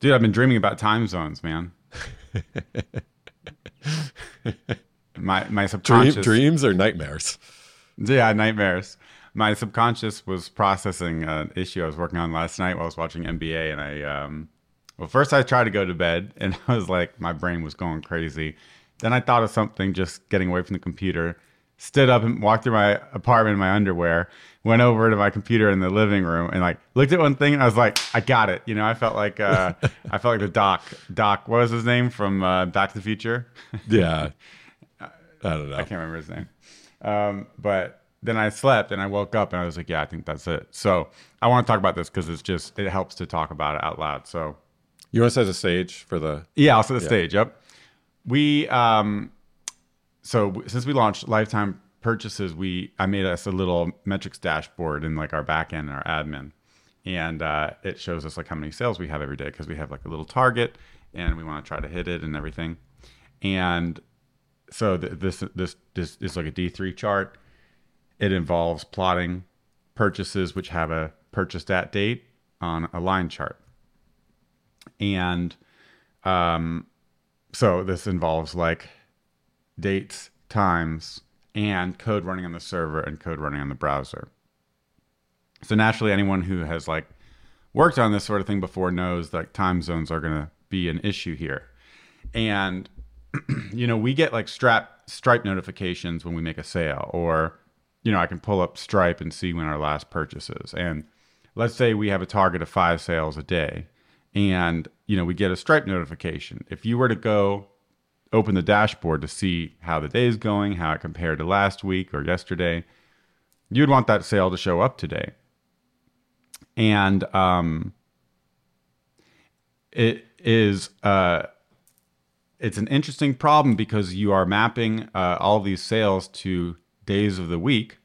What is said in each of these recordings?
Dude, I've been dreaming about time zones, man. my my Dream, subconscious dreams or nightmares? Yeah, nightmares. My subconscious was processing an issue I was working on last night while I was watching NBA, and I, um, well, first I tried to go to bed, and I was like, my brain was going crazy. Then I thought of something, just getting away from the computer. Stood up and walked through my apartment in my underwear. Went over to my computer in the living room and like looked at one thing, and I was like, I got it. You know, I felt like uh, I felt like the doc. Doc, what was his name from uh, Back to the Future? Yeah. I don't know. I can't remember his name. Um, but then I slept and I woke up and I was like, yeah, I think that's it. So I want to talk about this because it's just, it helps to talk about it out loud. So You want to set the stage for the? yeah, I'll set the stage. Yep. We, um, so since we launched lifetime purchases, we, I made us a little metrics dashboard in like our backend and our admin. And uh, it shows us like how many sales we have every day because we have like a little target and we want to try to hit it and everything. And so th- this this this is like a D3 chart. It involves plotting purchases which have a purchase at date on a line chart. And um, so this involves like dates, times, and code running on the server and code running on the browser. So naturally, anyone who has like worked on this sort of thing before knows that time zones are going to be an issue here. And you know, we get like strap Stripe notifications when we make a sale, or you know, I can pull up Stripe and see when our last purchase is. And let's say we have a target of five sales a day, and you know, we get a Stripe notification. If you were to go open the dashboard to see how the day is going, how it compared to last week or yesterday, you'd want that sale to show up today. And um, it is uh, it's an interesting problem because you are mapping uh, all these sales to days of the week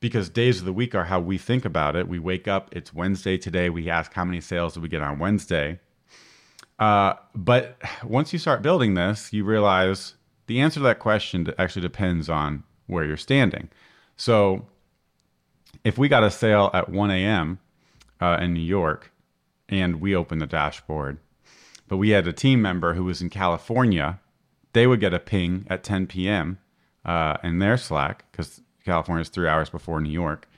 because days of the week are how we think about it. We wake up, it's Wednesday today. We ask how many sales did we get on Wednesday. Uh, but once you start building this, you realize the answer to that question actually depends on where you're standing. So if we got a sale at 1 a.m. Uh, in New York and we opened the dashboard, but we had a team member who was in California, they would get a ping at 10 p.m. Uh, in their Slack because California is three hours before New York,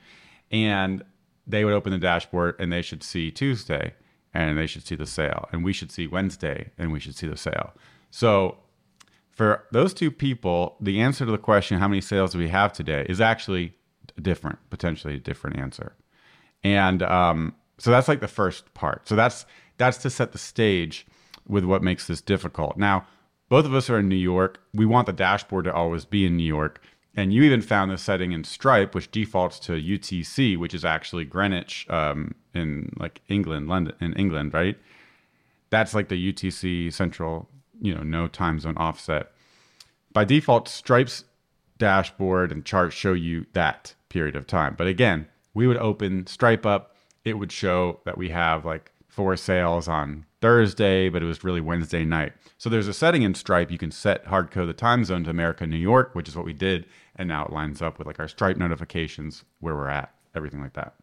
and they would open the dashboard and they should see Tuesday and they should see the sale, and we should see Wednesday and we should see the sale. So for those two people, the answer to the question, how many sales do we have today, is actually a different, potentially a different answer. And um, so that's like the first part. So that's that's to set the stage with what makes this difficult. Now, both of us are in New York. We want the dashboard to always be in New York. And you even found this setting in Stripe, which defaults to UTC, which is actually Greenwich um, in like England, London, in England, right? That's like the UTC central, you know, no time zone offset. By default, Stripe's dashboard and charts show you that period of time. But again, we would open Stripe up, it would show that we have like four sales on Thursday, but it was really Wednesday night. So there's a setting in Stripe you can set hard code the time zone to America, New York, which is what we did, and now it lines up with like our Stripe notifications where we're at, everything like that.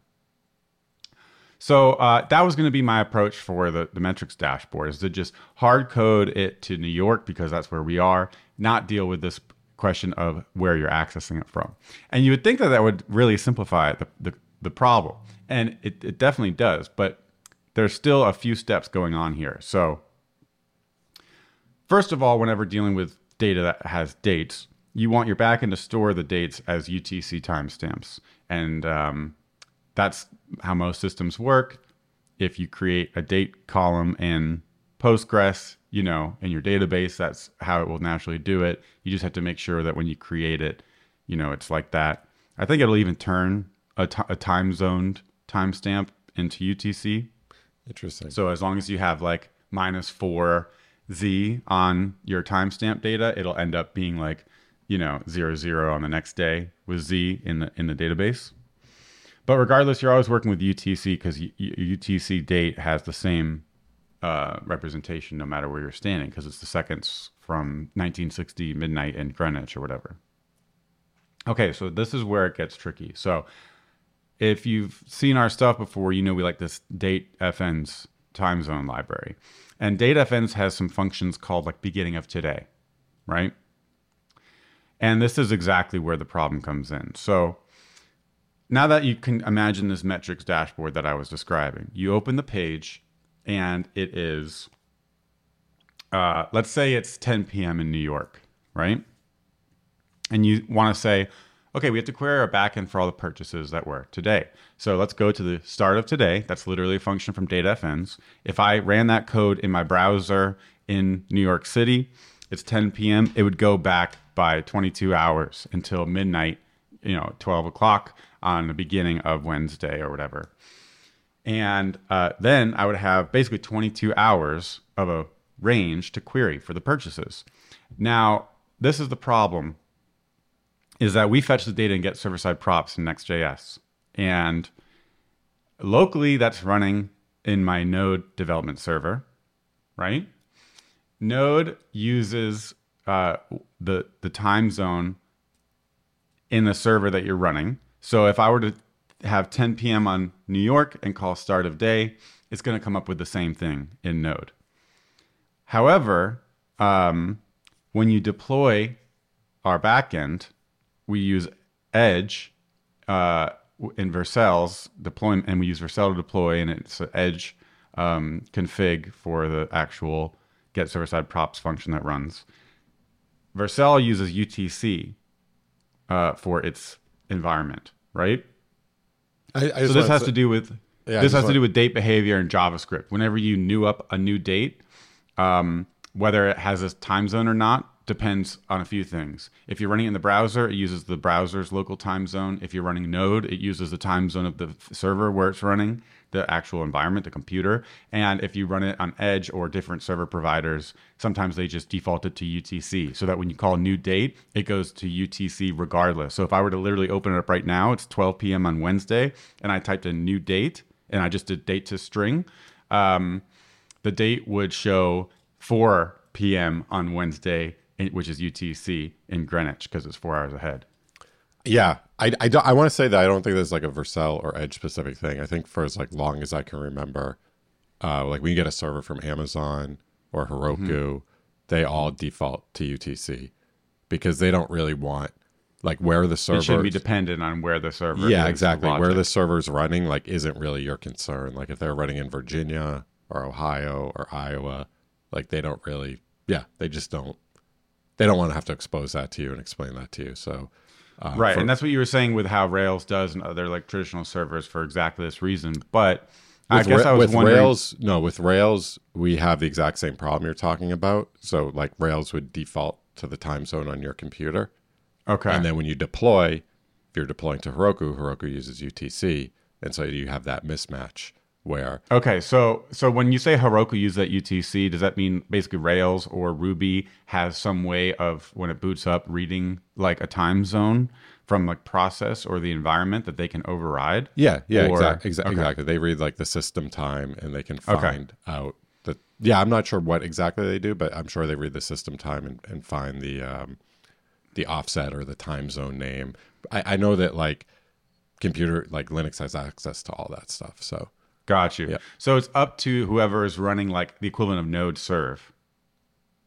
So uh, that was going to be my approach for the, the metrics dashboard is to just hard code it to New York because that's where we are, not deal with this question of where you're accessing it from. And you would think that that would really simplify the, the, the problem. And it, it definitely does, but there's still a few steps going on here. So first of all, whenever dealing with data that has dates, you want your backend to store the dates as UTC timestamps. And um, that's how most systems work. If you create a date column in Postgres, you know, in your database, that's how it will naturally do it. You just have to make sure that when you create it, you know, it's like that. I think it'll even turn a, t- a time zoned timestamp into UTC. Interesting. So as long as you have like minus four Z on your timestamp data, it'll end up being like, you know, zero zero on the next day with Z in the in the database. But regardless, you're always working with UTC because UTC date has the same uh, representation no matter where you're standing because it's the seconds from 1960 midnight in Greenwich or whatever. Okay, so this is where it gets tricky. So if you've seen our stuff before, you know we like this date-fns time zone library. And date-fns has some functions called like beginning of today, right? And this is exactly where the problem comes in. So now that you can imagine this metrics dashboard that I was describing, you open the page and it is, uh, let's say it's 10 p.m. in New York, right? And you want to say, okay, we have to query our backend for all the purchases that were today. So let's go to the start of today. That's literally a function from date-fns. If I ran that code in my browser in New York City, it's 10 p.m. It would go back by 22 hours until midnight, you know, 12 o'clock on the beginning of Wednesday or whatever. And uh, then I would have basically 22 hours of a range to query for the purchases. Now, this is the problem is that we fetch the data and get server-side props in Next.js. And locally, that's running in my Node development server, right? Node uses uh, the the time zone in the server that you're running. So if I were to have 10 p.m. on New York and call start of day, it's going to come up with the same thing in Node. However, um, when you deploy our backend, we use Edge uh, in Vercel's deployment, and we use Vercel to deploy, and it's an Edge um, config for the actual get server side props function that runs. Vercel uses UTC uh, for its environment, right? I, I So this has to do with Yeah, this has to do with date behavior in JavaScript. Whenever you new up a new date, um, whether it has a time zone or not depends on a few things. If you're running in the browser, it uses the browser's local time zone. If you're running Node, it uses the time zone of the server where it's running, the actual environment, the computer. And if you run it on Edge or different server providers, sometimes they just default it to UTC so that when you call new date, it goes to UTC regardless. So if I were to literally open it up right now, it's 12 p.m. on Wednesday, and I typed in new date and I just did date to string. Um, the date would show 4 p.m. on Wednesday, which is UTC in Greenwich because it's four hours ahead. Yeah, I I, I want to say that I don't think there's like a Vercel or Edge specific thing. I think for as like long as I can remember, uh, like when you get a server from Amazon or Heroku, Mm-hmm. they all default to UTC because they don't really want like where the server It shouldn't be dependent on where the server. yeah is, exactly where the server's running like isn't really your concern like if they're running in virginia or ohio or iowa like they don't really yeah they just don't they don't want to have to expose that to you and explain that to you so uh, right, for- and that's what you were saying with how Rails does and other like traditional servers for exactly this reason. But I guess Ra- I was with wondering. rails no with rails we have the exact same problem you're talking about so like rails would default to the time zone on your computer okay, and then when you deploy if you're deploying to heroku heroku uses utc and so you have that mismatch where Okay, so so when you say Heroku use that UTC, does that mean basically Rails or Ruby has some way of when it boots up reading like a time zone from like process or the environment that they can override? Yeah, yeah, Or- exactly, exa- okay. exactly. They read like the system time, and they can Okay. find out the. Yeah, I'm not sure what exactly they do, but I'm sure they read the system time and, and find the um, the offset or the time zone name. I, I know that like computer like Linux has access to all that stuff. So Got you. Yeah. So it's up to whoever is running like the equivalent of Node Serve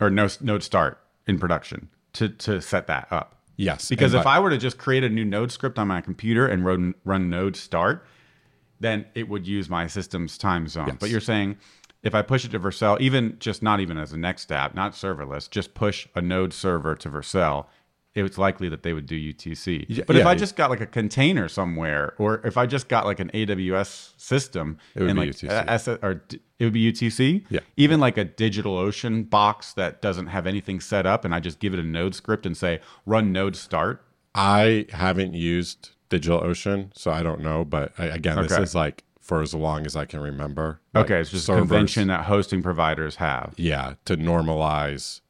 or no, Node Start in production to to set that up. yes, Because if I were to just create a new Node script on my computer and run, run Node Start, then it would use my system's time zone. Yes. But you're saying if I push it to Vercel, even just not even as a next app, not serverless, just push a Node server to Vercel, it's likely that they would do UTC. Yeah, but if yeah, I just got like a container somewhere, or if I just got like an AWS system, It would be like UTC. S- or it would be UTC. Yeah. Even like a DigitalOcean box that doesn't have anything set up, and I just give it a Node script and say run Node Start. I haven't used DigitalOcean, so I don't know. But I, again, this Okay. is like for as long as I can remember. like, Okay, it's just a convention that hosting providers have. yeah to normalize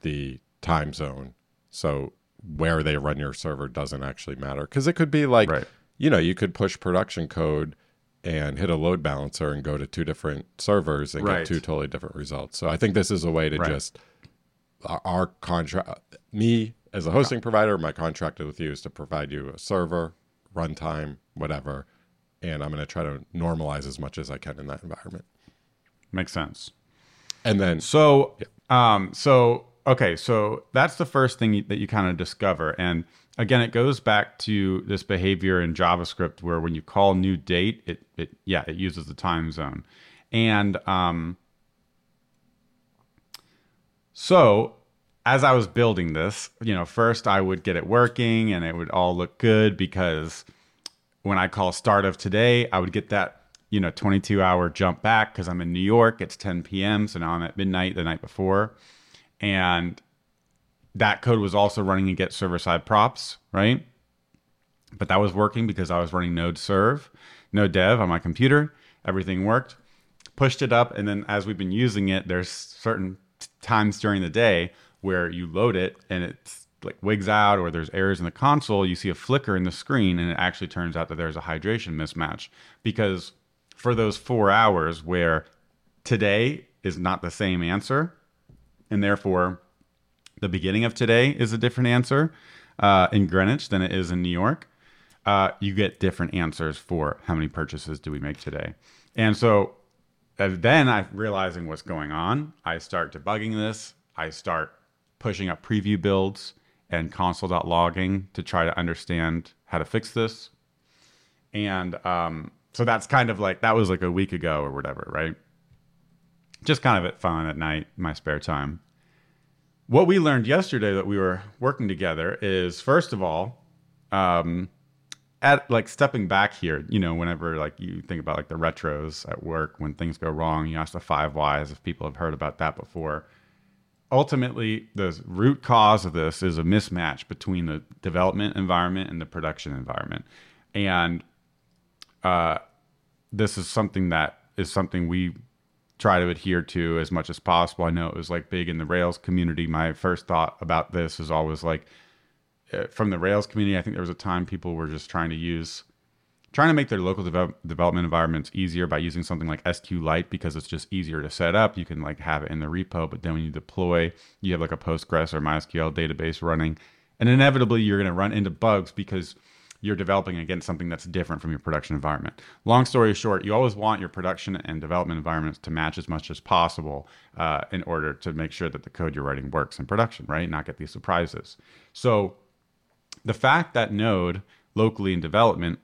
the time zone so where they run your server doesn't actually matter because it could be like Right. you know you could push production code and hit a load balancer and go to two different servers and Right. get two totally different results so i think this is a way to Right. just our, our contract me as a hosting provider my contract with you is to provide you a server runtime whatever and i'm going to try to normalize as much as i can in that environment makes sense. And then So, um, so okay, so that's the first thing that you kind of discover, and again, it goes back to this behavior in JavaScript where when you call new date, it it yeah, it uses the time zone, and um, so as I was building this, you know, first I would get it working and it would all look good because when I call start of today, I would get that, you know, 22 hour jump back because I'm in New York. It's 10 p.m. So now I'm at midnight the night before. And that code was also running and get server side props, right? But that was working because I was running node serve, node dev on my computer. Everything worked. Pushed it up. And then as we've been using it, there's certain times during the day where you load it and it's like wigs out or there's errors in the console, you see a flicker in the screen and it actually turns out that there's a hydration mismatch because for those 4 hours where today is not the same answer and therefore the beginning of today is a different answer uh, in Greenwich than it is in New York, uh, you get different answers for how many purchases do we make today. And so uh, then I realizing what's going on, I start debugging this. I start pushing up preview builds and console.logging to try to understand how to fix this. And um, so that's kind of like that was like a week ago or whatever, right? Just kind of at fun at night, my spare time. What we learned yesterday that we were working together is first of all, um, at like stepping back here, you know, whenever like you think about like the retros at work when things go wrong, you ask the five whys if people have heard about that before. Ultimately, the root cause of this is a mismatch between the development environment and the production environment, and uh, this is something that is something we try to adhere to as much as possible. I know it was like big in the Rails community. My first thought about this is always like uh, from the Rails community. I think there was a time people were just trying to use trying to make their local develop, development environments easier by using something like SQLite because it's just easier to set up. You can like have it in the repo, but then when you deploy, you have like a Postgres or MySQL database running, and inevitably you're going to run into bugs because you're developing against something that's different from your production environment. Long story short, you always want your production and development environments to match as much as possible uh, in order to make sure that the code you're writing works in production, right? Not get these surprises. So the fact that Node locally in development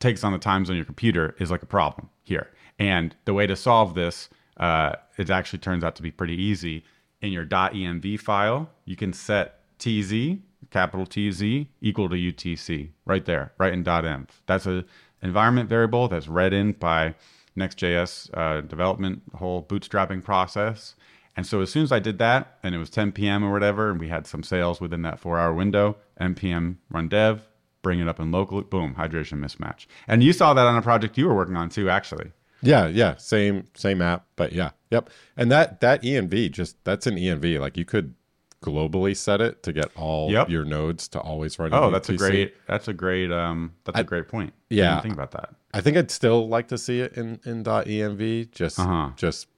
takes on the times on your computer is like a problem here. And the way to solve this, uh, it actually turns out to be pretty easy. In your .env file, you can set tz, capital TZ, equal to UTC right there, right in .env. That's a environment variable that's read in by Next.js uh, development, whole bootstrapping process. And so as soon as I did that, and it was 10 p.m. or whatever, and we had some sales within that four-hour window, npm run dev, bring it up in local, boom, hydration mismatch. And you saw that on a project you were working on too, actually. Yeah, yeah, same same app, but yeah, yep. And that that env just that's an env. Like you could globally set it to get all Yep. your nodes to always run. Oh, that's a great. That's a great. Um, that's a great point. Yeah. think about that. I think I'd still like to see it in in .env just Uh-huh. just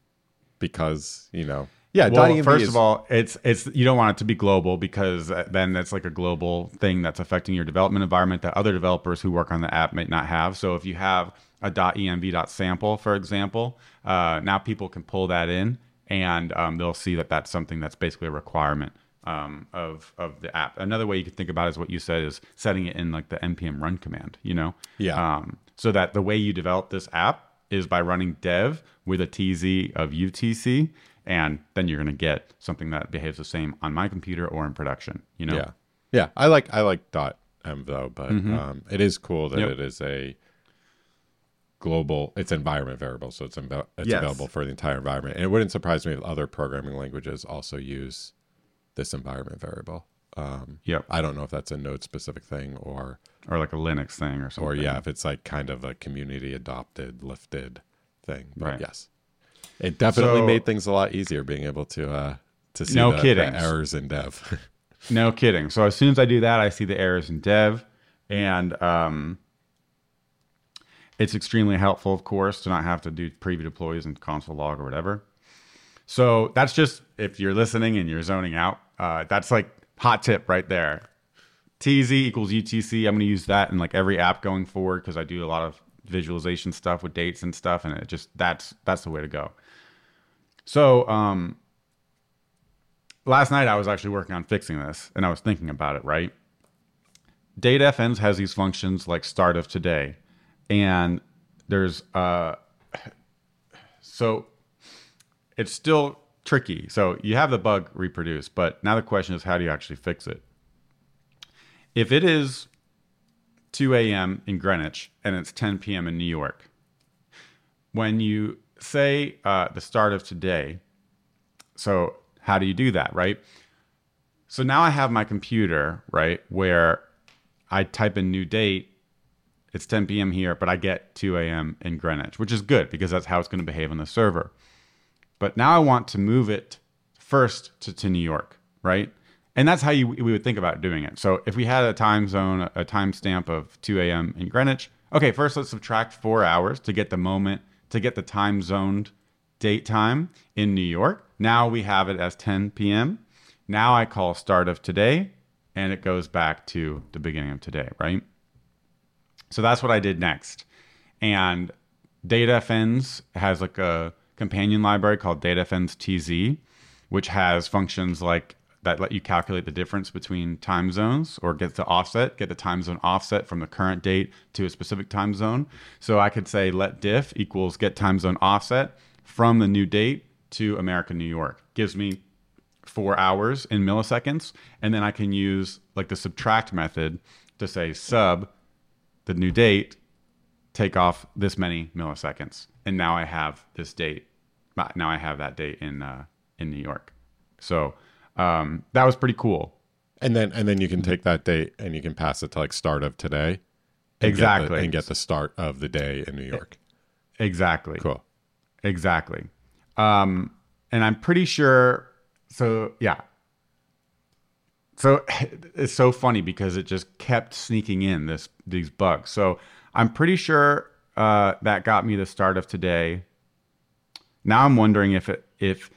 because you know. Yeah, Well, .env first is, of all, it's it's you don't want it to be global because uh, then that's like a global thing that's affecting your development environment that other developers who work on the app might not have. So if you have a .env .sample, for example, uh, now people can pull that in and um, they'll see that that's something that's basically a requirement um, of of the app. Another way you could think about it is what you said is setting it in like the npm run command. You know, Yeah. um, so that the way you develop this app is by running dev with a TZ of UTC, and then you're going to get something that behaves the same on my computer or in production. You know, yeah, yeah. I like I like dot .m though, but um, it is cool that Mm-hmm. Yep. it is a global. It's environment variable, so it's inva- it's Yes. available for the entire environment. And it wouldn't surprise me if other programming languages also use this environment variable. Um, Yep. I don't know if that's a node specific thing or or like a Linux thing or something. or yeah, if it's like kind of a community adopted, lifted thing. But Right. yes, it definitely So- made things a lot easier being able to uh, to see No the, kidding. the errors in dev. No kidding. So as soon as I do that, I see the errors in dev, and um, it's extremely helpful, of course, to not have to do preview deploys and console log or whatever. So that's just if you're listening and you're zoning out. Uh, that's like hot tip right there. TZ equals UTC. I'm going to use that in like every app going forward because I do a lot of visualization stuff with dates and stuff, and it just that's that's the way to go. So, um, last night I was actually working on fixing this and I was thinking about it, right? date-fns has these functions like start of today. And there's, uh, so it's still tricky. So you have the bug reproduce, but now the question is how do you actually fix it? If it is 2 a.m. in Greenwich and it's 10 p.m. in New York, when you say uh, the start of today, so how do you do that, right? So now I have my computer, right, where I type in new date. It's 10 p.m. here, but I get 2 a.m. in Greenwich, which is good because that's how it's going to behave on the server. But now I want to move it first to, to New York, right? And that's how you, we would think about doing it. So if we had a time zone, a timestamp of 2 a.m. in Greenwich, okay, first let's subtract four hours to get the moment, to get the time zoned date time in New York. Now we have it as 10 p.m. Now I call start of today and it goes back to the beginning of today, right? So that's what I did next. And date-fns has like a companion library called date-fns-tz, which has functions like that let you calculate the difference between time zones or get the offset, get the time zone offset from the current date to a specific time zone. So I could say let diff equals get time zone offset from the new date to America, New York. Gives me four hours in milliseconds. And then I can use like the subtract method to say sub the new date, take off this many milliseconds. And now I have this date. Now I have that date in uh, in New York. So um, that was pretty cool. And then and then you can take that date and you can pass it to like start of today. and get the- Exactly. and get the start of the day in New York. Exactly. Cool. Exactly. Um, and I'm pretty sure. So yeah. So it's so funny because it just kept sneaking in this these bugs. So I'm pretty sure uh, that got me the start of today. Now I'm wondering if it if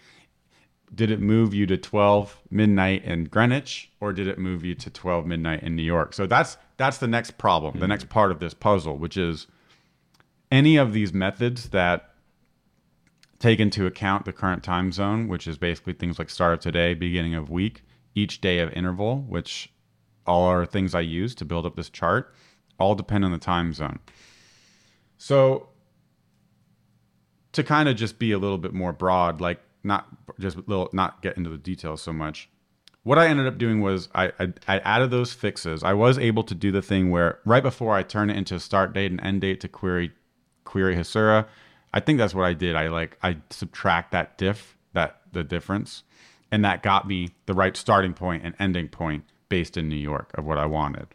did it move you to 12 midnight in Greenwich or did it move you to 12 midnight in New York? So that's that's the next problem, the next part of this puzzle, which is any of these methods that take into account the current time zone, which is basically things like start of today, beginning of week, each day of interval, which all are things I use to build up this chart, all depend on the time zone. So to kind of just be a little bit more broad, like not just little, not get into the details so much. What I ended up doing was I, I I added those fixes. I was able to do the thing where right before I turn it into a start date and end date to query query Hasura, I think that's what I did. I like I subtract that diff, that the difference, and that got me the right starting point and ending point based in New York of what I wanted.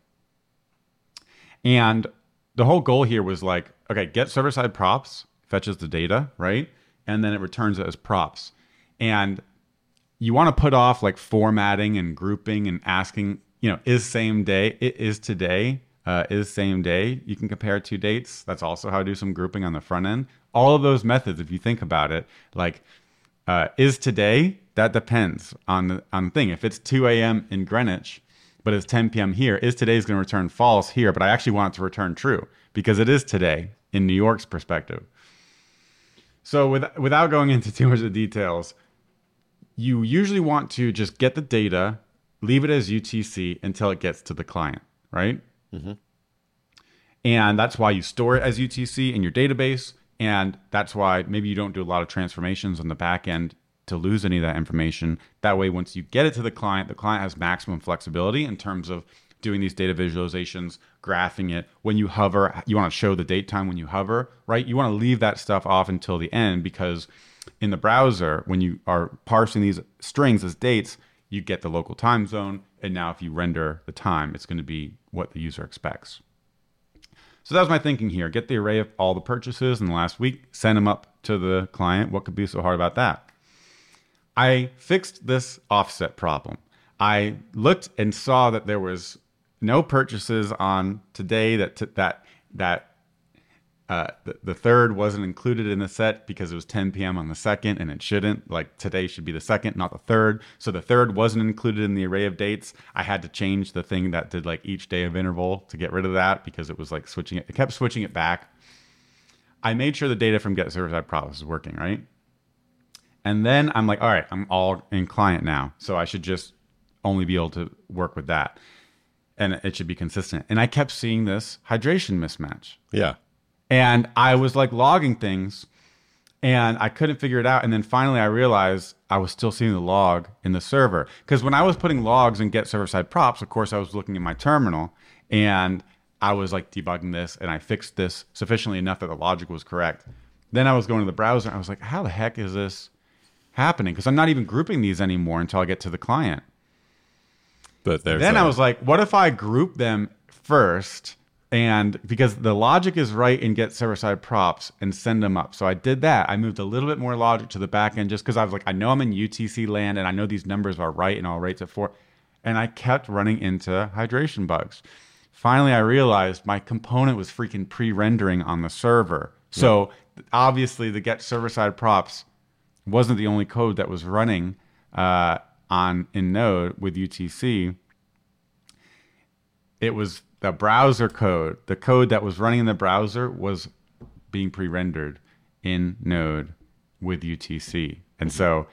And the whole goal here was like, okay, get server side props, fetches the data, right? And then it returns it as props. And you want to put off like formatting and grouping and asking, you know, is same day, it is today, uh, is same day. You can compare two dates. That's also how I do some grouping on the front end. All of those methods, if you think about it, like uh, is today, that depends on the on the thing. If it's 2 a.m. in Greenwich, but it's 10 p.m. here, is today's going to return false here, but I actually want it to return true because it is today in New York's perspective. So with, without going into too much of the details, you usually want to just get the data, leave it as UTC until it gets to the client, right? Mm-hmm. And that's why you store it as UTC in your database. And that's why maybe you don't do a lot of transformations on the back end to lose any of that information. That way, once you get it to the client, the client has maximum flexibility in terms of doing these data visualizations, graphing it. When you hover, you want to show the date time when you hover, right? You want to leave that stuff off until the end because in the browser, when you are parsing these strings as dates, you get the local time zone. And now, if you render the time, it's going to be what the user expects. So that was my thinking here. Get the array of all the purchases in the last week, send them up to the client. What could be so hard about that? I fixed this offset problem. I looked and saw that there was no purchases on today that t- that that uh, the, the third wasn't included in the set because it was 10 p.m. on the second, and it shouldn't. Like today should be the second, not the third. So the third wasn't included in the array of dates. I had to change the thing that did like each day of interval to get rid of that because it was like switching it. It kept switching it back. I made sure the data from get server side props is working right, And then I'm like, all right, I'm all in client now. So I should just only be able to work with that. And it should be consistent. And I kept seeing this hydration mismatch. Yeah. And I was like logging things and I couldn't figure it out. And then finally I realized I was still seeing the log in the server. Because when I was putting logs and get server side props, of course, I was looking at my terminal and I was like debugging this and I fixed this sufficiently enough that the logic was correct. Then I was going to the browser and I was like, how the heck is this happening? Because I'm not even grouping these anymore until I get to the client. But there's Then a- I was like, what if I group them first? And because the logic is right and get server side props and send them up. So I did that. I moved a little bit more logic to the back end just because I was like, I know I'm in UTC land and I know these numbers are right and all rates at four. And I kept running into hydration bugs. Finally, I realized my component was freaking pre rendering on the server. So obviously, the get server side props wasn't the only code that was running uh, on in Node with UTC. It was the browser code. The code that was running in the browser was being pre-rendered in Node with UTC. And so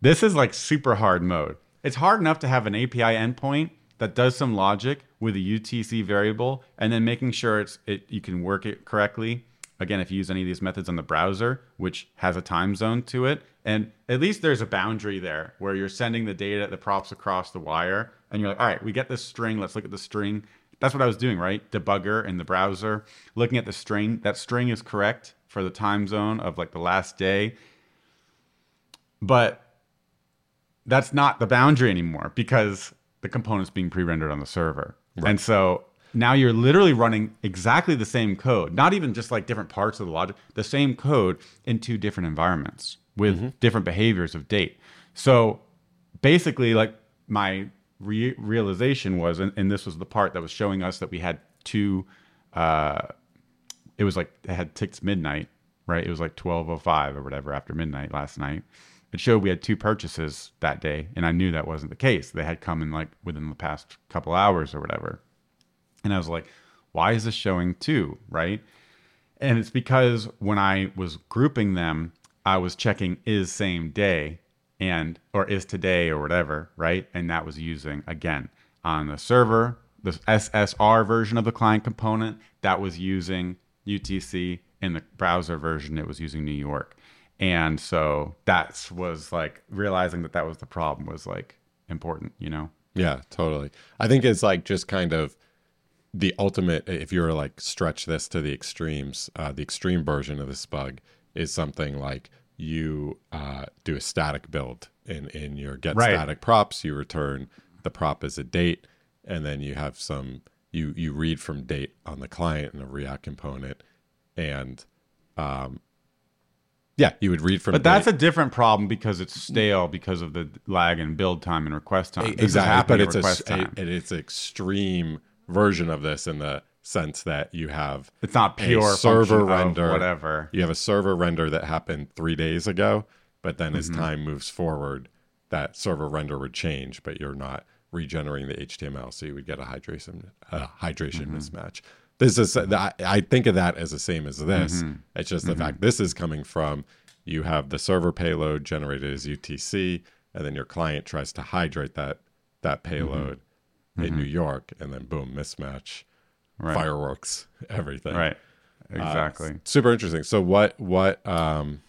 this is like super hard mode. It's hard enough to have an API endpoint that does some logic with a UTC variable and then making sure it's it you can work it correctly. Again, if you use any of these methods on the browser, which has a time zone to it, and at least there's a boundary there where you're sending the data, the props across the wire, and you're like, all right, we get this string. Let's look at the string. That's what I was doing, right? Debugger in the browser, looking at the string. That string is correct for the time zone of like the last day. But that's not the boundary anymore because the component's being pre-rendered on the server. And so now you're literally running exactly the same code, not even just like different parts of the logic, the same code in two different environments with different behaviors of date. So basically, like my re- realization was, and, and this was the part that was showing us that we had two. Uh, it was like it had ticked midnight, right? It was like twelve oh five or whatever after midnight last night. It showed we had two purchases that day, and I knew that wasn't the case. They had come in like within the past couple hours or whatever. And I was like, why is this showing two, right? And it's because when I was grouping them, I was checking is same day and or is today or whatever, right? And that was using again on the server, the SSR version of the client component that was using UTC in the browser version it was using New York. And so that was like realizing that that was the problem was like important, you know. Yeah, totally. I think it's like just kind of the ultimate. If you were like stretch this to the extremes, uh, the extreme version of this bug is something like you uh, do a static build in in your get Right. static props. You return the prop as a date, and then you have some you you read from date on the client in a React component, and um, yeah, you would read from. But that's date. a different problem because it's stale because of the lag in build time and request time. Exactly but it's a, a it's extreme version of this in the sense that you have It's not a pure server render whatever. you have a server render that happened three days ago but then Mm-hmm. as time moves forward that server render would change but you're not regenerating the html so you would get a hydration uh, hydration Mm-hmm. mismatch this is I, I think of that as the same as this Mm-hmm. it's just the fact this is coming from you have the server payload generated as utc and then your client tries to hydrate that that payload in New York, and then boom, mismatch, Right. fireworks, everything. Right. Uh, Exactly. super interesting. So what what um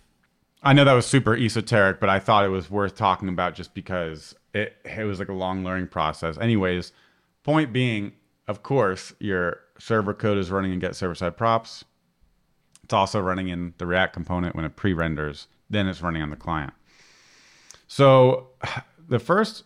I know that was super esoteric, but I thought it was worth talking about just because it it was like a long learning process. Anyways, point being, of course, your server code is running in get server side props. It's also running in the React component when it pre-renders. Then it's running on the client. So the first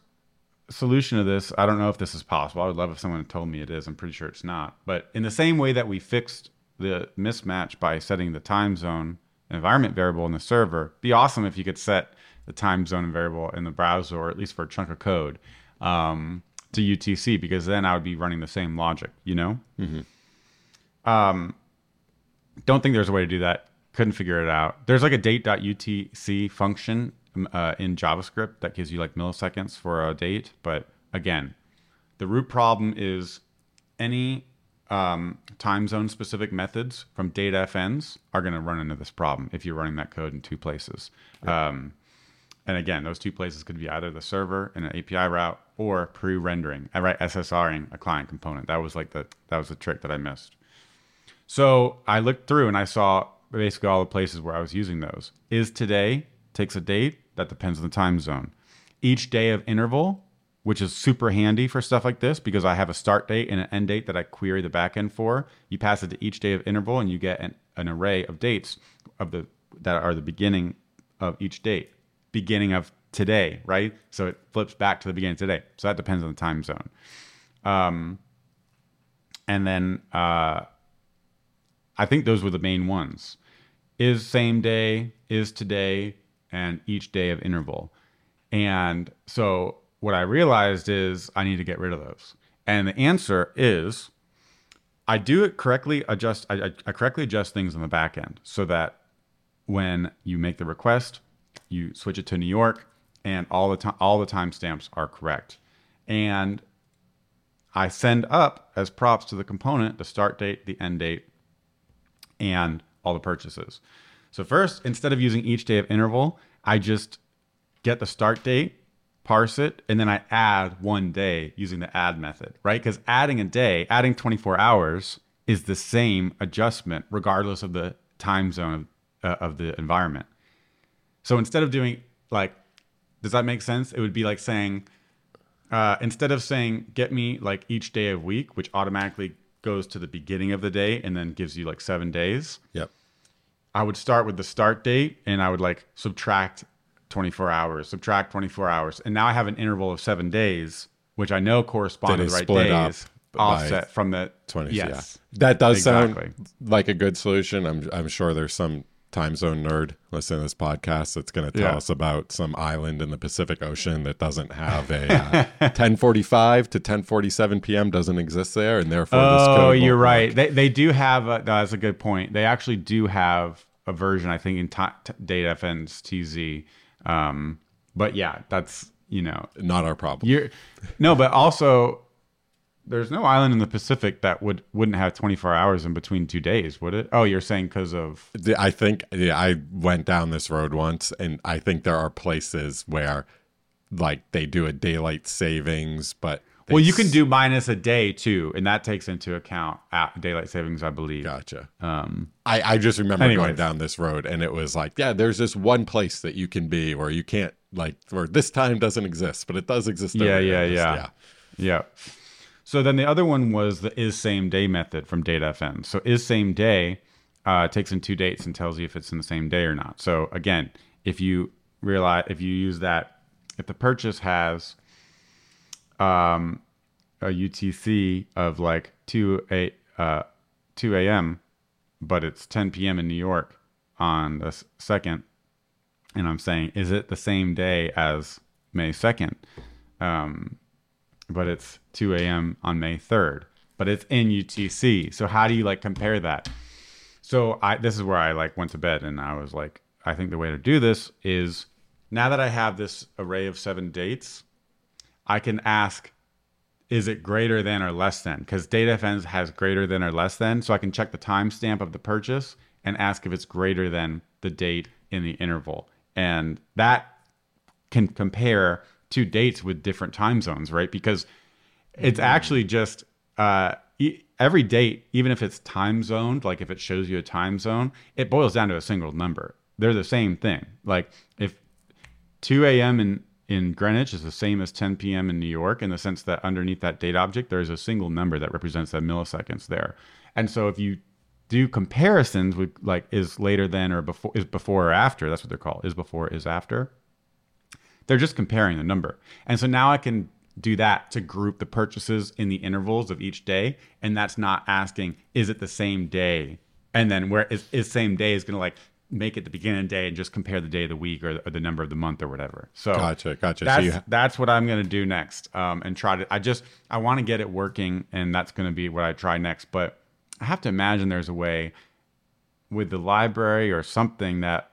solution to this, I don't know if this is possible. I would love if someone told me it is. I'm pretty sure it's not. But in the same way that we fixed the mismatch by setting the time zone environment variable in the server, be awesome if you could set the time zone variable in the browser, or at least for a chunk of code, um, to UTC, because then I would be running the same logic, you know? Um, don't think there's a way to do that. Couldn't figure it out. There's like a date.utc function uh, in JavaScript that gives you like milliseconds for a date. But again, the root problem is any um, time zone specific methods from date-fns are going to run into this problem if you're running that code in two places. Um, And again, those two places could be either the server in an API route or pre-rendering, I write SSRing a client component. That was like the that was the trick that I missed. So I looked through and I saw basically all the places where I was using those. Is today takes a date that depends on the time zone. Each day of interval, which is super handy for stuff like this because I have a start date and an end date that I query the backend for. You pass it to each day of interval and you get an, an array of dates of the that are the beginning of each date. Beginning of today, right? So it flips back to the beginning of today. So that depends on the time zone. Um, and then uh, I think those were the main ones. Is same day, is today, and each day of interval. And so what I realized is I need to get rid of those. And the answer is I do it correctly adjust I, I correctly adjust things on the back end so that when you make the request, you switch it to New York and all the time all the timestamps are correct. And I send up as props to the component the start date, the end date, and all the purchases. So first, instead of using each day of interval, I just get the start date, parse it, and then I add one day using the add method, right? Because adding a day, adding 24 hours is the same adjustment regardless of the time zone of, uh, of the environment. So instead of doing like, does that make sense? It would be like saying, uh, instead of saying get me like each day of week, which automatically goes to the beginning of the day and then gives you like seven days. Yep. I would start with the start date and I would like subtract 24 hours, subtract 24 hours. And now I have an interval of seven days, which I know correspond Then to the right days, offset from the 20 Yes. yeah that does Exactly. sound like a good solution i'm i'm sure there's some time zone nerd listening to this podcast that's going to tell Yeah. us about some island in the pacific ocean that doesn't have a uh, 1045 to 1047 p.m doesn't exist there and therefore this code Oh, you're work. right. They, they do have, a, that's a good point. They actually do have a version, I think, in t- t- date-fns-tz. Um, but yeah, that's, you know, not our problem You're no, but also there's no island in the Pacific that would wouldn't have 24 hours in between two days, would it? Oh, you're saying because of I think yeah, I went down this road once, and I think there are places where, like, they do a daylight savings, but well, you can do minus a day too, and that takes into account daylight savings, I believe. Gotcha. Um, I, I just remember going down this road, and it was like, yeah, there's this one place that you can be where you can't like, where this time doesn't exist, but it does exist. Yeah, yeah. Just- yeah. yeah. So then the other one was the is same day method from DataFN. So is same day uh, takes in two dates and tells you if it's in the same day or not. So again, if you realize if you use that, if the purchase has um, a UTC of like two a uh, two a.m., but it's ten p.m. in New York on the second, and I'm saying, is it the same day as May second? Um, but it's 2 a.m. on May 3rd, but it's in UTC. So how do you like compare that? So I this is where I like went to bed and I was like, I think the way to do this is now that I have this array of seven dates, I can ask, is it greater than or less than? Because date-fns has greater than or less than, so I can check the timestamp of the purchase and ask if it's greater than the date in the interval, and that can compare two dates with different time zones, right? Because it's actually just uh, e- every date, even if it's time zoned, like if it shows you a time zone, it boils down to a single number. They're the same thing. Like if 2 a.m. in in Greenwich is the same as 10 p.m. in New York in the sense that underneath that date object there is a single number that represents that milliseconds there. And so if you do comparisons with like is later than or before is before or after, that's what they're called. Is before is after. They're just comparing the number. And so now I can do that to group the purchases in the intervals of each day and that's not asking is it the same day and then where is, is same day is going to like make it the beginning of the day and just compare the day of the week or, or the number of the month or whatever so Gotcha, gotcha. So that's, you ha- that's what i'm going to do next um, and try to i just i want to get it working and that's going to be what i try next but i have to imagine there's a way with the library or something that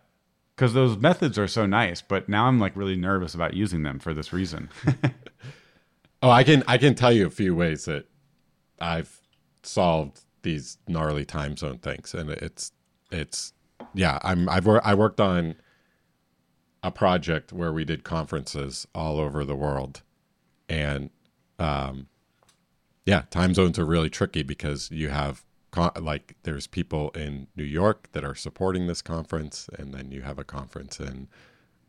because those methods are so nice but now i'm like really nervous about using them for this reason Oh, I can I can tell you a few ways that I've solved these gnarly time zone things, and it's it's yeah. I'm I've I worked on a project where we did conferences all over the world, and um, yeah, time zones are really tricky because you have con- like there's people in New York that are supporting this conference, and then you have a conference in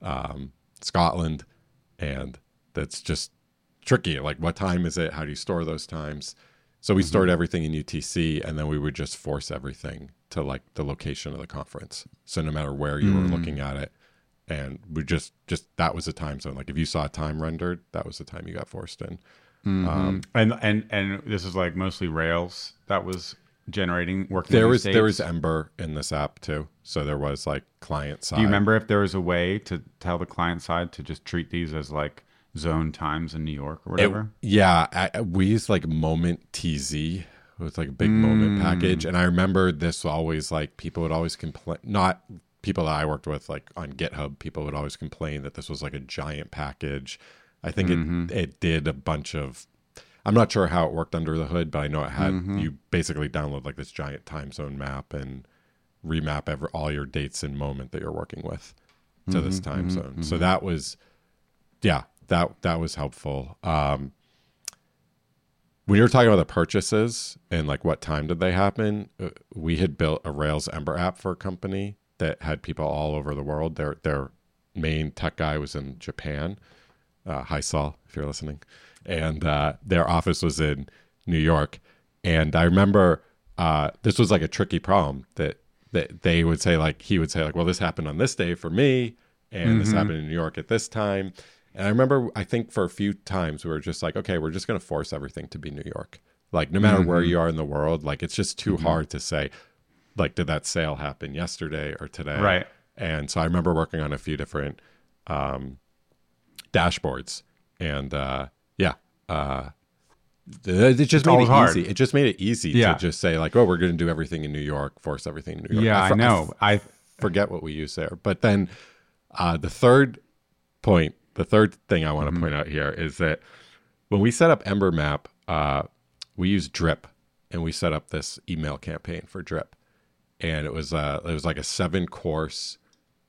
um, Scotland, and that's just tricky. Like, what time is it? How do you store those times? So we stored everything in UTC, and then we would just force everything to like the location of the conference. So no matter where you were looking at it, and we just just that was a time zone. Like if you saw a time rendered, that was the time you got forced in. Um, and and and this is like mostly Rails that was generating working. there was there was. Ember in this app too, so there was like client side. Do you remember if there was a way to tell the client side to just treat these as like zone times in New York or It- whatever? yeah, I, we used like Moment TZ. It was like a big Mm. Moment package, and I remember this always like people would always complain. Not people that I worked with, like on GitHub, people would always complain that this was like a giant package. I think Mm-hmm. it it did a bunch of. I'm not sure how it worked under the hood, but I know it had Mm-hmm. you basically download like this giant time zone map and remap every, all your dates and moment that you're working with to Mm-hmm, this time zone. So that was, yeah, that that was helpful. Um, when you were talking about the purchases and like what time did they happen, uh, we had built a Rails Ember app for a company that had people all over the world. Their their main tech guy was in Japan. Uh, hi Saul, if you're listening, and uh, their office was in New York. And I remember uh, this was like a tricky problem that that they would say like he would say like, well, this happened on this day for me, and this happened in New York at this time. And I remember, I think for a few times we were just like, okay, we're just going to force everything to be New York. Like, no matter where you are in the world, like it's just too hard to say, like, did that sale happen yesterday or today? Right. And so I remember working on a few different um, dashboards, and uh, uh, it just made it hard. easy. It just made it easy Yeah. to just say like, oh, we're going to do everything in New York, force everything in New York. Yeah, I know. I forget what we use there. But then uh, the third point, the third thing I want Mm-hmm. to point out here is that when we set up Ember Map, uh, we use Drip, and we set up this email campaign for Drip, and it was uh, it was like a seven course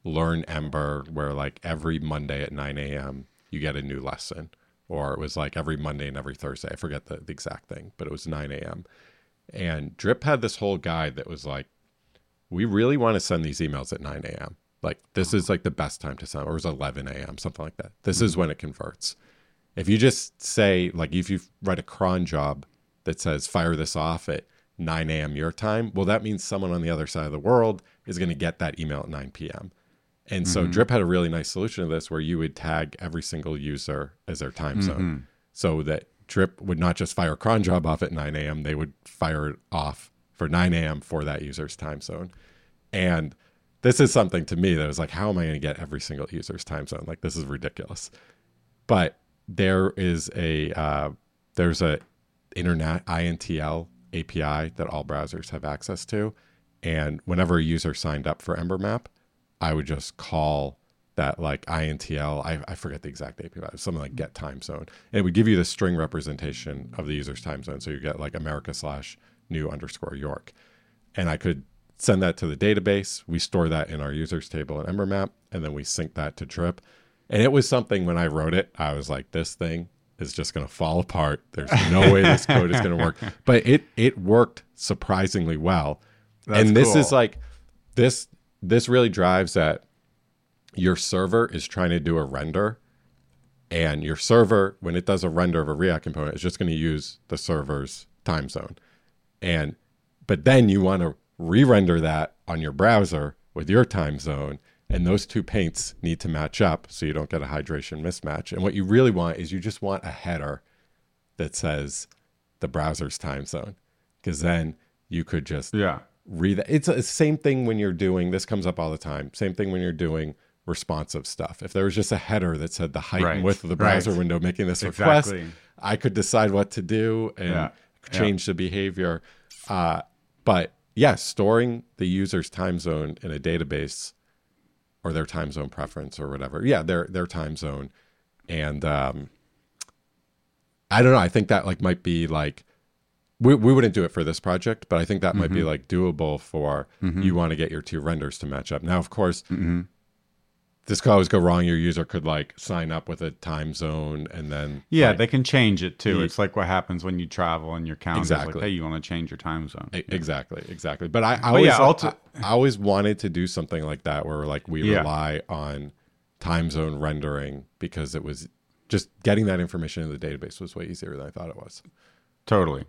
learn Ember where like every Monday at nine a.m. you get a new lesson, or it was like every Monday and every Thursday. I forget the, the exact thing, but it was nine a.m. And Drip had this whole guide that was like we really want to send these emails at 9 a.m. Like this is like the best time to send, or it was 11 a.m. something like that. This is mm-hmm. when it converts. If you just say like if you write a cron job that says fire this off at 9 a.m. your time, well that means someone on the other side of the world is going to get that email at 9 p.m. And so Drip had a really nice solution to this where you would tag every single user as their time zone so that Drip would not just fire cron job off at 9 a.m., they would fire it off for 9 a.m. for that user's time zone. And this is something to me that was like, how am I going to get every single user's time zone? Like, this is ridiculous. But there is a uh, there's a internet INTL API that all browsers have access to, and whenever a user signed up for Ember Map, I would just call that like INTL. I, I forget the exact API, something like get time zone. And it would give you the string representation of the user's time zone. So you get like America slash new underscore York. And I could send that to the database. We store that in our users table in Ember Map, and then we sync that to Drip. And it was something when I wrote it, I was like, this thing is just going to fall apart. There's no way this code is going to work. But it it worked surprisingly well. That's and this is like this this really drives that your server is trying to do a render and your server when it does a render of a react component is just going to use the server's time zone and but then you want to re-render that on your browser with your time zone and those two paints need to match up so you don't get a hydration mismatch and what you really want is you just want a header that says the browser's time zone because then you could just yeah. Read that. It's the same thing when you're doing this comes up all the time. Same thing when you're doing responsive stuff. If there was just a header that said the height Right, and width of the right. browser window making this request, I could decide what to do and Yeah, yeah. change the behavior. Uh, but yeah, storing the user's time zone in a database or their time zone preference or whatever. Yeah, their their time zone. And um I don't know, I think that like might be like we, we wouldn't do it for this project, but I think that might be mm-hmm. like doable for mm-hmm. you want to get your two renders to match up. Now, of course, mm-hmm. this could always go wrong. Your user could like sign up with a time zone and then Yeah, like, they can change it too. It's like what happens when you travel and your calendar's Exactly. like, hey, you want to change your time zone. E- Exactly, exactly. But I, I But always, yeah, ulti- I, I always wanted to do something like that, where like we Yeah. rely on time zone rendering because it was just getting that information in the database was way easier than I thought it was. Totally.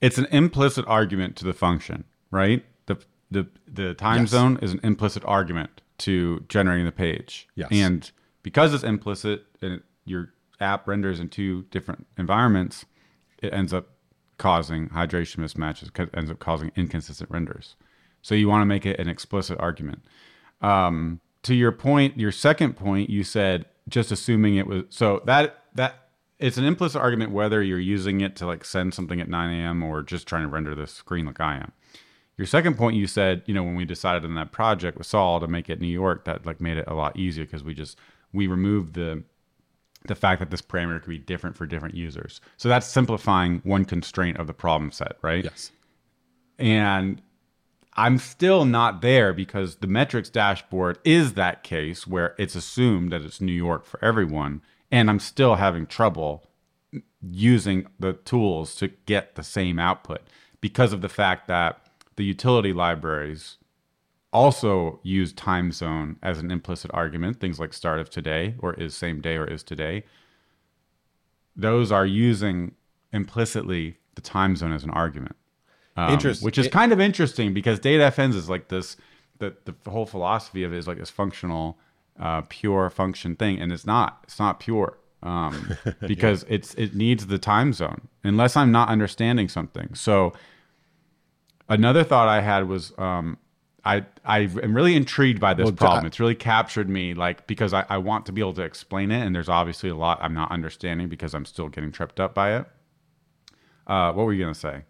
It's an implicit argument to the function, right? The the the time Yes. zone is an implicit argument to generating the page. Yes. And because it's implicit and it, your app renders in two different environments, it ends up causing hydration mismatches, ends up causing inconsistent renders. So you want to make it an explicit argument. Um, to your point, your second point, you said just assuming it was so that that it's an implicit argument whether you're using it to like send something at 9 a.m. or just trying to render the screen like I am. Your second point, you said, you know, when we decided on that project with Saul to make it New York, that like made it a lot easier because we just we removed the the fact that this parameter could be different for different users. So that's simplifying one constraint of the problem set, right? Yes. And I'm still not there because the metrics dashboard is that case where it's assumed that it's New York for everyone. And I'm still having trouble using the tools to get the same output because of the fact that the utility libraries also use time zone as an implicit argument, things like start of today or is same day or is today. Those are using implicitly the time zone as an argument. Um, Interest- Which is it- kind of interesting because date-fns is like this, the, the whole philosophy of it is like this functional, uh, pure function thing. And it's not, it's not pure. Um, because it's, it needs the time zone unless I'm not understanding something. So, Another thought I had was um, I I am really intrigued by this Well, problem. It's really captured me, like because I, I want to be able to explain it, and there's obviously a lot I'm not understanding because I'm still getting tripped up by it. Uh, what were you gonna say?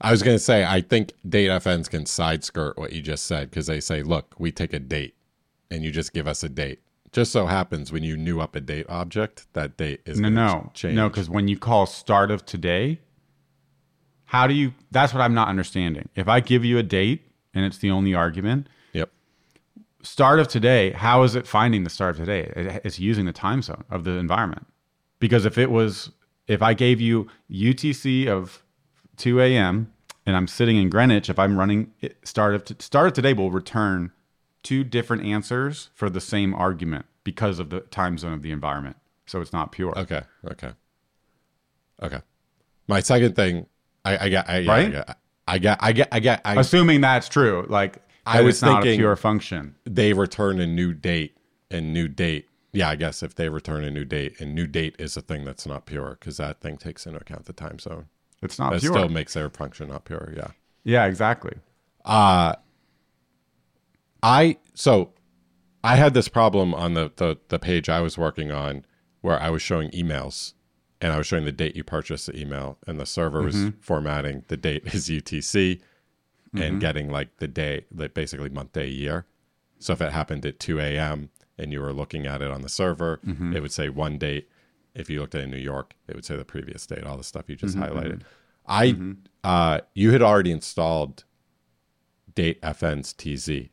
I was going to say, I think date-fns can side skirt what you just said because they say, look, we take a date and you just give us a date. Just so happens when you new up a date object, that date is No, no, change. no, because when you call start of today, how do you? That's what I'm not understanding. If I give you a date and it's the only argument, Yep. start of today, how is it finding the start of today? It- It's using the time zone of the environment. Because if it was, if I gave you UTC of 2 a.m. and I'm sitting in Greenwich, if I'm running it- start of, t- start of today will return two different answers for the same argument because of the time zone of the environment. So it's not pure. Okay. Okay. Okay. My second thing, I, I got, I, yeah, Right? I got, I get, I get, I, Assuming that's true, like I was not a pure function. they return a new date and new date. Yeah, I guess if they return a new date and new date is a thing that's not pure because that thing takes into account the time zone. It's not That pure. still makes their function not pure. Yeah. yeah, exactly. Uh, I so I had this problem on the, the the page I was working on where I was showing emails and I was showing the date you purchased the email and the server was mm-hmm. formatting the date as UTC and mm-hmm. getting like the day like basically month day year. So if it happened at 2 a.m. and you were looking at it on the server, mm-hmm. it would say one date. If you looked at it in New York, it would say the previous date, all the stuff you just highlighted. I uh you had already installed date-fns-tz.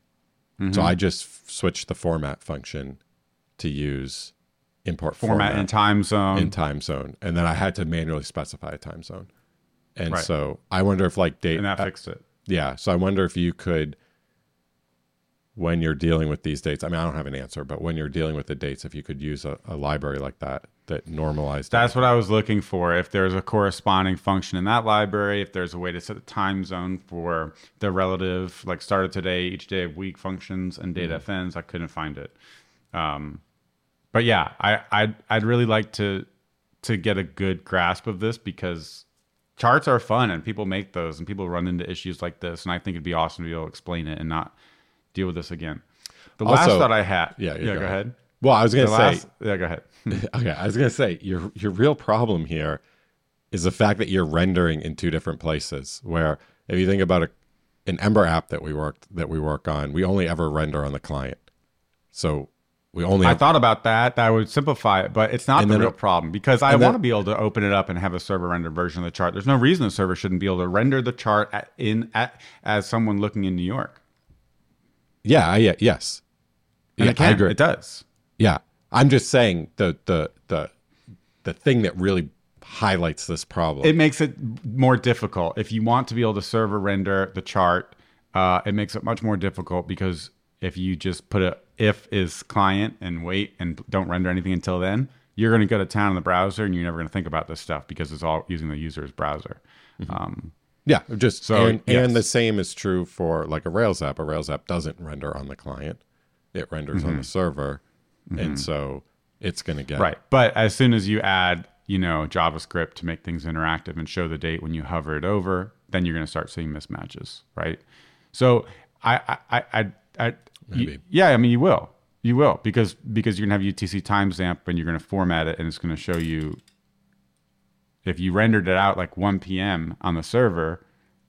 So I just f- switched the format function to use import Format, format, and time zone. in time zone, and then I had to manually specify a time zone. And Right. so I wonder if like date, and that uh, fixed it. yeah. So I wonder if you could, when you're dealing with these dates. I mean, I don't have an answer, but when you're dealing with the dates, if you could use a, a library like that that normalized. That's what I was looking for. If there's a corresponding function in that library, if there's a way to set a time zone for the relative, like start of today, each day of week functions and date-fns, I couldn't find it. Um, but yeah, I, I'd, I'd really like to to get a good grasp of this because charts are fun and people make those and people run into issues like this. And I think it'd be awesome to be able to explain it and not deal with this again. The last Also- thought I had, Yeah, yeah, go, ahead. Well, I was gonna say. last, yeah, go ahead. okay, I was gonna say your your real problem here is the fact that you're rendering in two different places. Where if you think about a, an Ember app that we worked that we work on, we only ever render on the client. So we only I have, thought about that. That would simplify it, but it's not the real it- problem because I want to be able to open it up and have a server render version of the chart. There's no reason the server shouldn't be able to render the chart at, in at, as someone looking in New York. yeah, yeah, yes, And yeah, it can. I agree. It does. Yeah, I'm just saying the the the the thing that really highlights this problem. It makes it more difficult if you want to be able to server render the chart. Uh, it makes it much more difficult because if you just put a if is client and wait and don't render anything until then, you're going to go to town in the browser and you're never going to think about this stuff because it's all using the user's browser. Um, yeah, just So, and, yes. and the same is true for like a Rails app. A Rails app doesn't render on the client; it renders Mm-hmm. on the server, and mm-hmm. so it's going to get Right. But as soon as you add, you know, JavaScript to make things interactive and show the date when you hover it over, then you're going to start seeing mismatches, right? So I, I, I, I, I Maybe. you- yeah, I mean, you will, you will, because because you're gonna have UTC timestamp and you're gonna format it and it's gonna show you if you rendered it out like 1 p.m. on the server.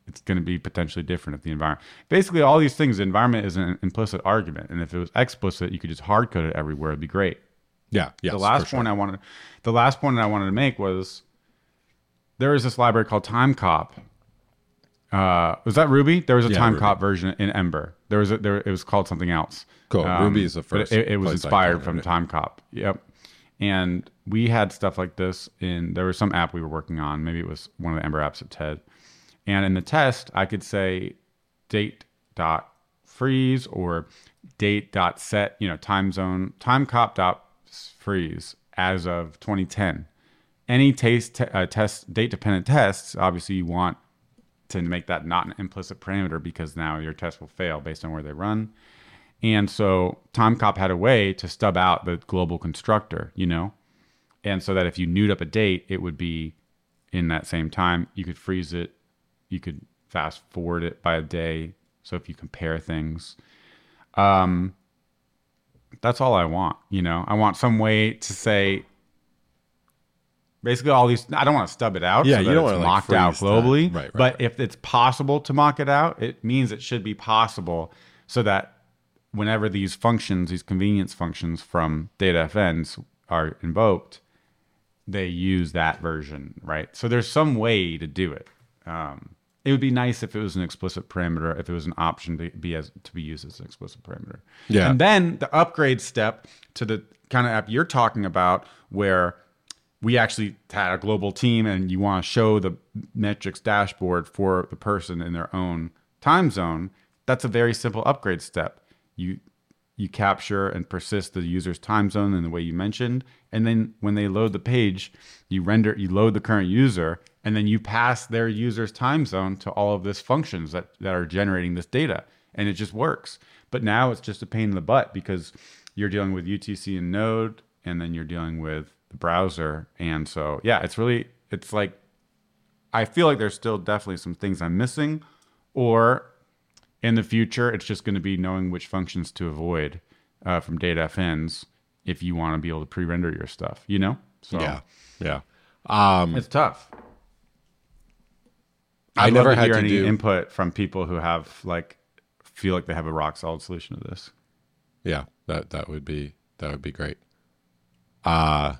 It's going to be potentially different if the environment. Basically, all these things, the environment is an implicit argument, and if it was explicit, you could just hard code it everywhere. It'd be great yeah. Yes, the last sure. point I wanted, the last point that I wanted to make was there is this library called TimeCop. Uh, was that Ruby? There was a Yeah, TimeCop version in Ember. There was a, there. It was called something else. Cool. Ruby is the first It, it was inspired from Time Cop. Yep. And we had stuff like this in. There was some app we were working on. Maybe it was one of the Ember apps at TED. And in the test, I could say date dot freeze or date dot set, you know, time zone, time cop dot freeze as of 2010. Any taste, uh, test, date dependent tests, obviously you want to make that not an implicit parameter because now your test will fail based on where they run. And so TimeCop had a way to stub out the global constructor, you know? And so that if you newed up a date, it would be in that same time. You could freeze it, you could fast forward it by a day. So if you compare things, um, that's all I want. You know, I want some way to say basically all these. I don't want to stub it out. Yeah, so you don't wanna, like, mocked out globally. Right, right, but right. if it's possible to mock it out, it means it should be possible so that whenever these functions, these convenience functions from date-fns are invoked, they use that version, right? So there's some way to do it. Um, it would be nice if it was an explicit parameter, if it was an option to be as to be used as an explicit parameter. Yeah. And then the upgrade step to the kind of app you're talking about, where we actually had a global team and you want to show the metrics dashboard for the person in their own time zone, that's a very simple upgrade step. You you capture and persist the user's time zone in the way you mentioned, and then when they load the page, you render you load the current user, and then you pass their user's time zone to all of this functions that, that are generating this data, and it just works. But now it's just a pain in the butt because you're dealing with UTC and Node, and then you're dealing with the browser, and so yeah, it's really it's like I feel like there's still definitely some things I'm missing, or in the future, it's just going to be knowing which functions to avoid uh, from date-fns if you want to be able to pre-render your stuff. You know, so Yeah. Yeah. Um, it's tough. I I'd never had hear to any do- input from people who have like feel like they have a rock solid solution to this. Yeah, that that would be that would be great. Uh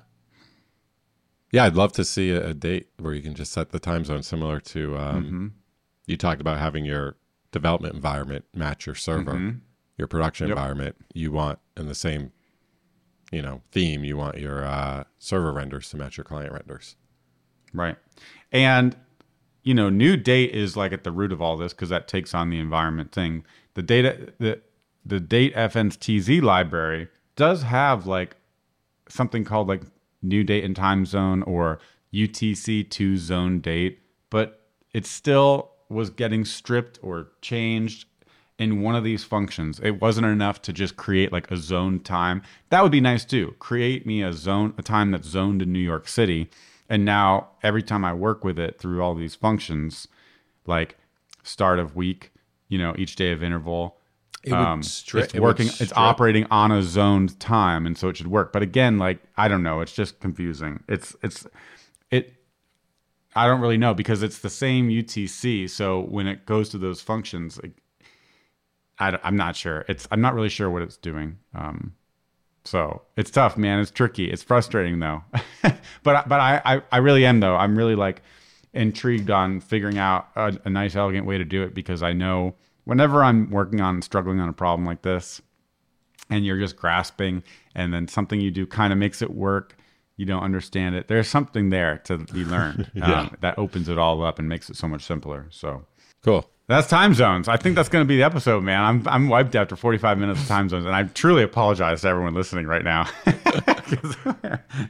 yeah, I'd love to see a, a date where you can just set the time zone similar to um, Mm-hmm. you talked about having your development environment match your server, Mm-hmm. your production Yep. environment. You want in the same you know theme. You want your uh, server renders to match your client renders. Right. And you know, new date is like at the root of all this because that takes on the environment thing. The data the the date-fns-tz library does have like something called like new date and time zone or UTC to zone date, but it still was getting stripped or changed in one of these functions. It wasn't enough to just create like a zone time. That would be nice too. Create me a zone, a time that's zoned in New York City. And now every time I work with it through all these functions, like start of week, you know, each day of interval, It um, stri- it's it working. It's strip- operating on a zoned time, and so it should work. But again, like I don't know. It's just confusing. It's it's it. I don't really know because it's the same UTC. So when it goes to those functions, like, I, am not sure. It's I'm not really sure what it's doing. Um, so it's tough, man. It's tricky. It's frustrating though. but but I, I I really am though. I'm really like intrigued on figuring out a, a nice, elegant way to do it because I know whenever I'm working on struggling on a problem like this, and you're just grasping and then something you do kind of makes it work. You don't understand it. There's something there to be learned Yeah. um, that opens it all up and makes it so much simpler. So Cool. That's time zones. I think that's going to be the episode, man. I'm I'm wiped after 45 minutes of time zones, and I truly apologize to everyone listening right now.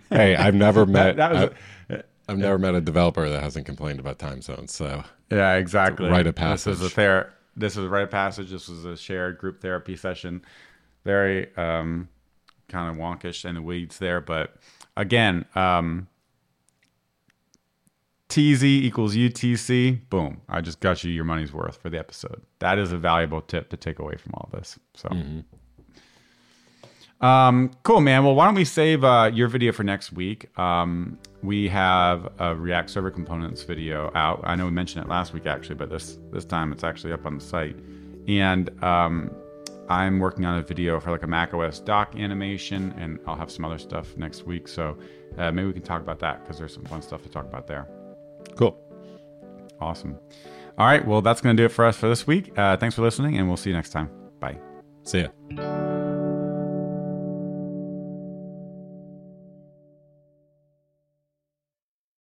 Hey, I've never met. that was- I've, I've never met a developer that hasn't complained about time zones. So Yeah, exactly. Rite of This is a passage. ther- This is a rite of passage. This was a shared group therapy session. Very um, kind of wonkish in the weeds there, but again, um, TZ equals UTC. Boom! I just got you your money's worth for the episode. That is a valuable tip to take away from all this. So. Um, cool, man. Well, why don't we save uh, your video for next week? Um, we have a React Server Components video out. I know we mentioned it last week actually, but this this time it's actually up on the site. And um, I'm working on a video for like a Mac OS dock animation, and I'll have some other stuff next week. So uh, maybe we can talk about that because there's some fun stuff to talk about there. Cool. Awesome. All right. Well, that's going to do it for us for this week. Uh, thanks for listening, and we'll see you next time. Bye. See ya.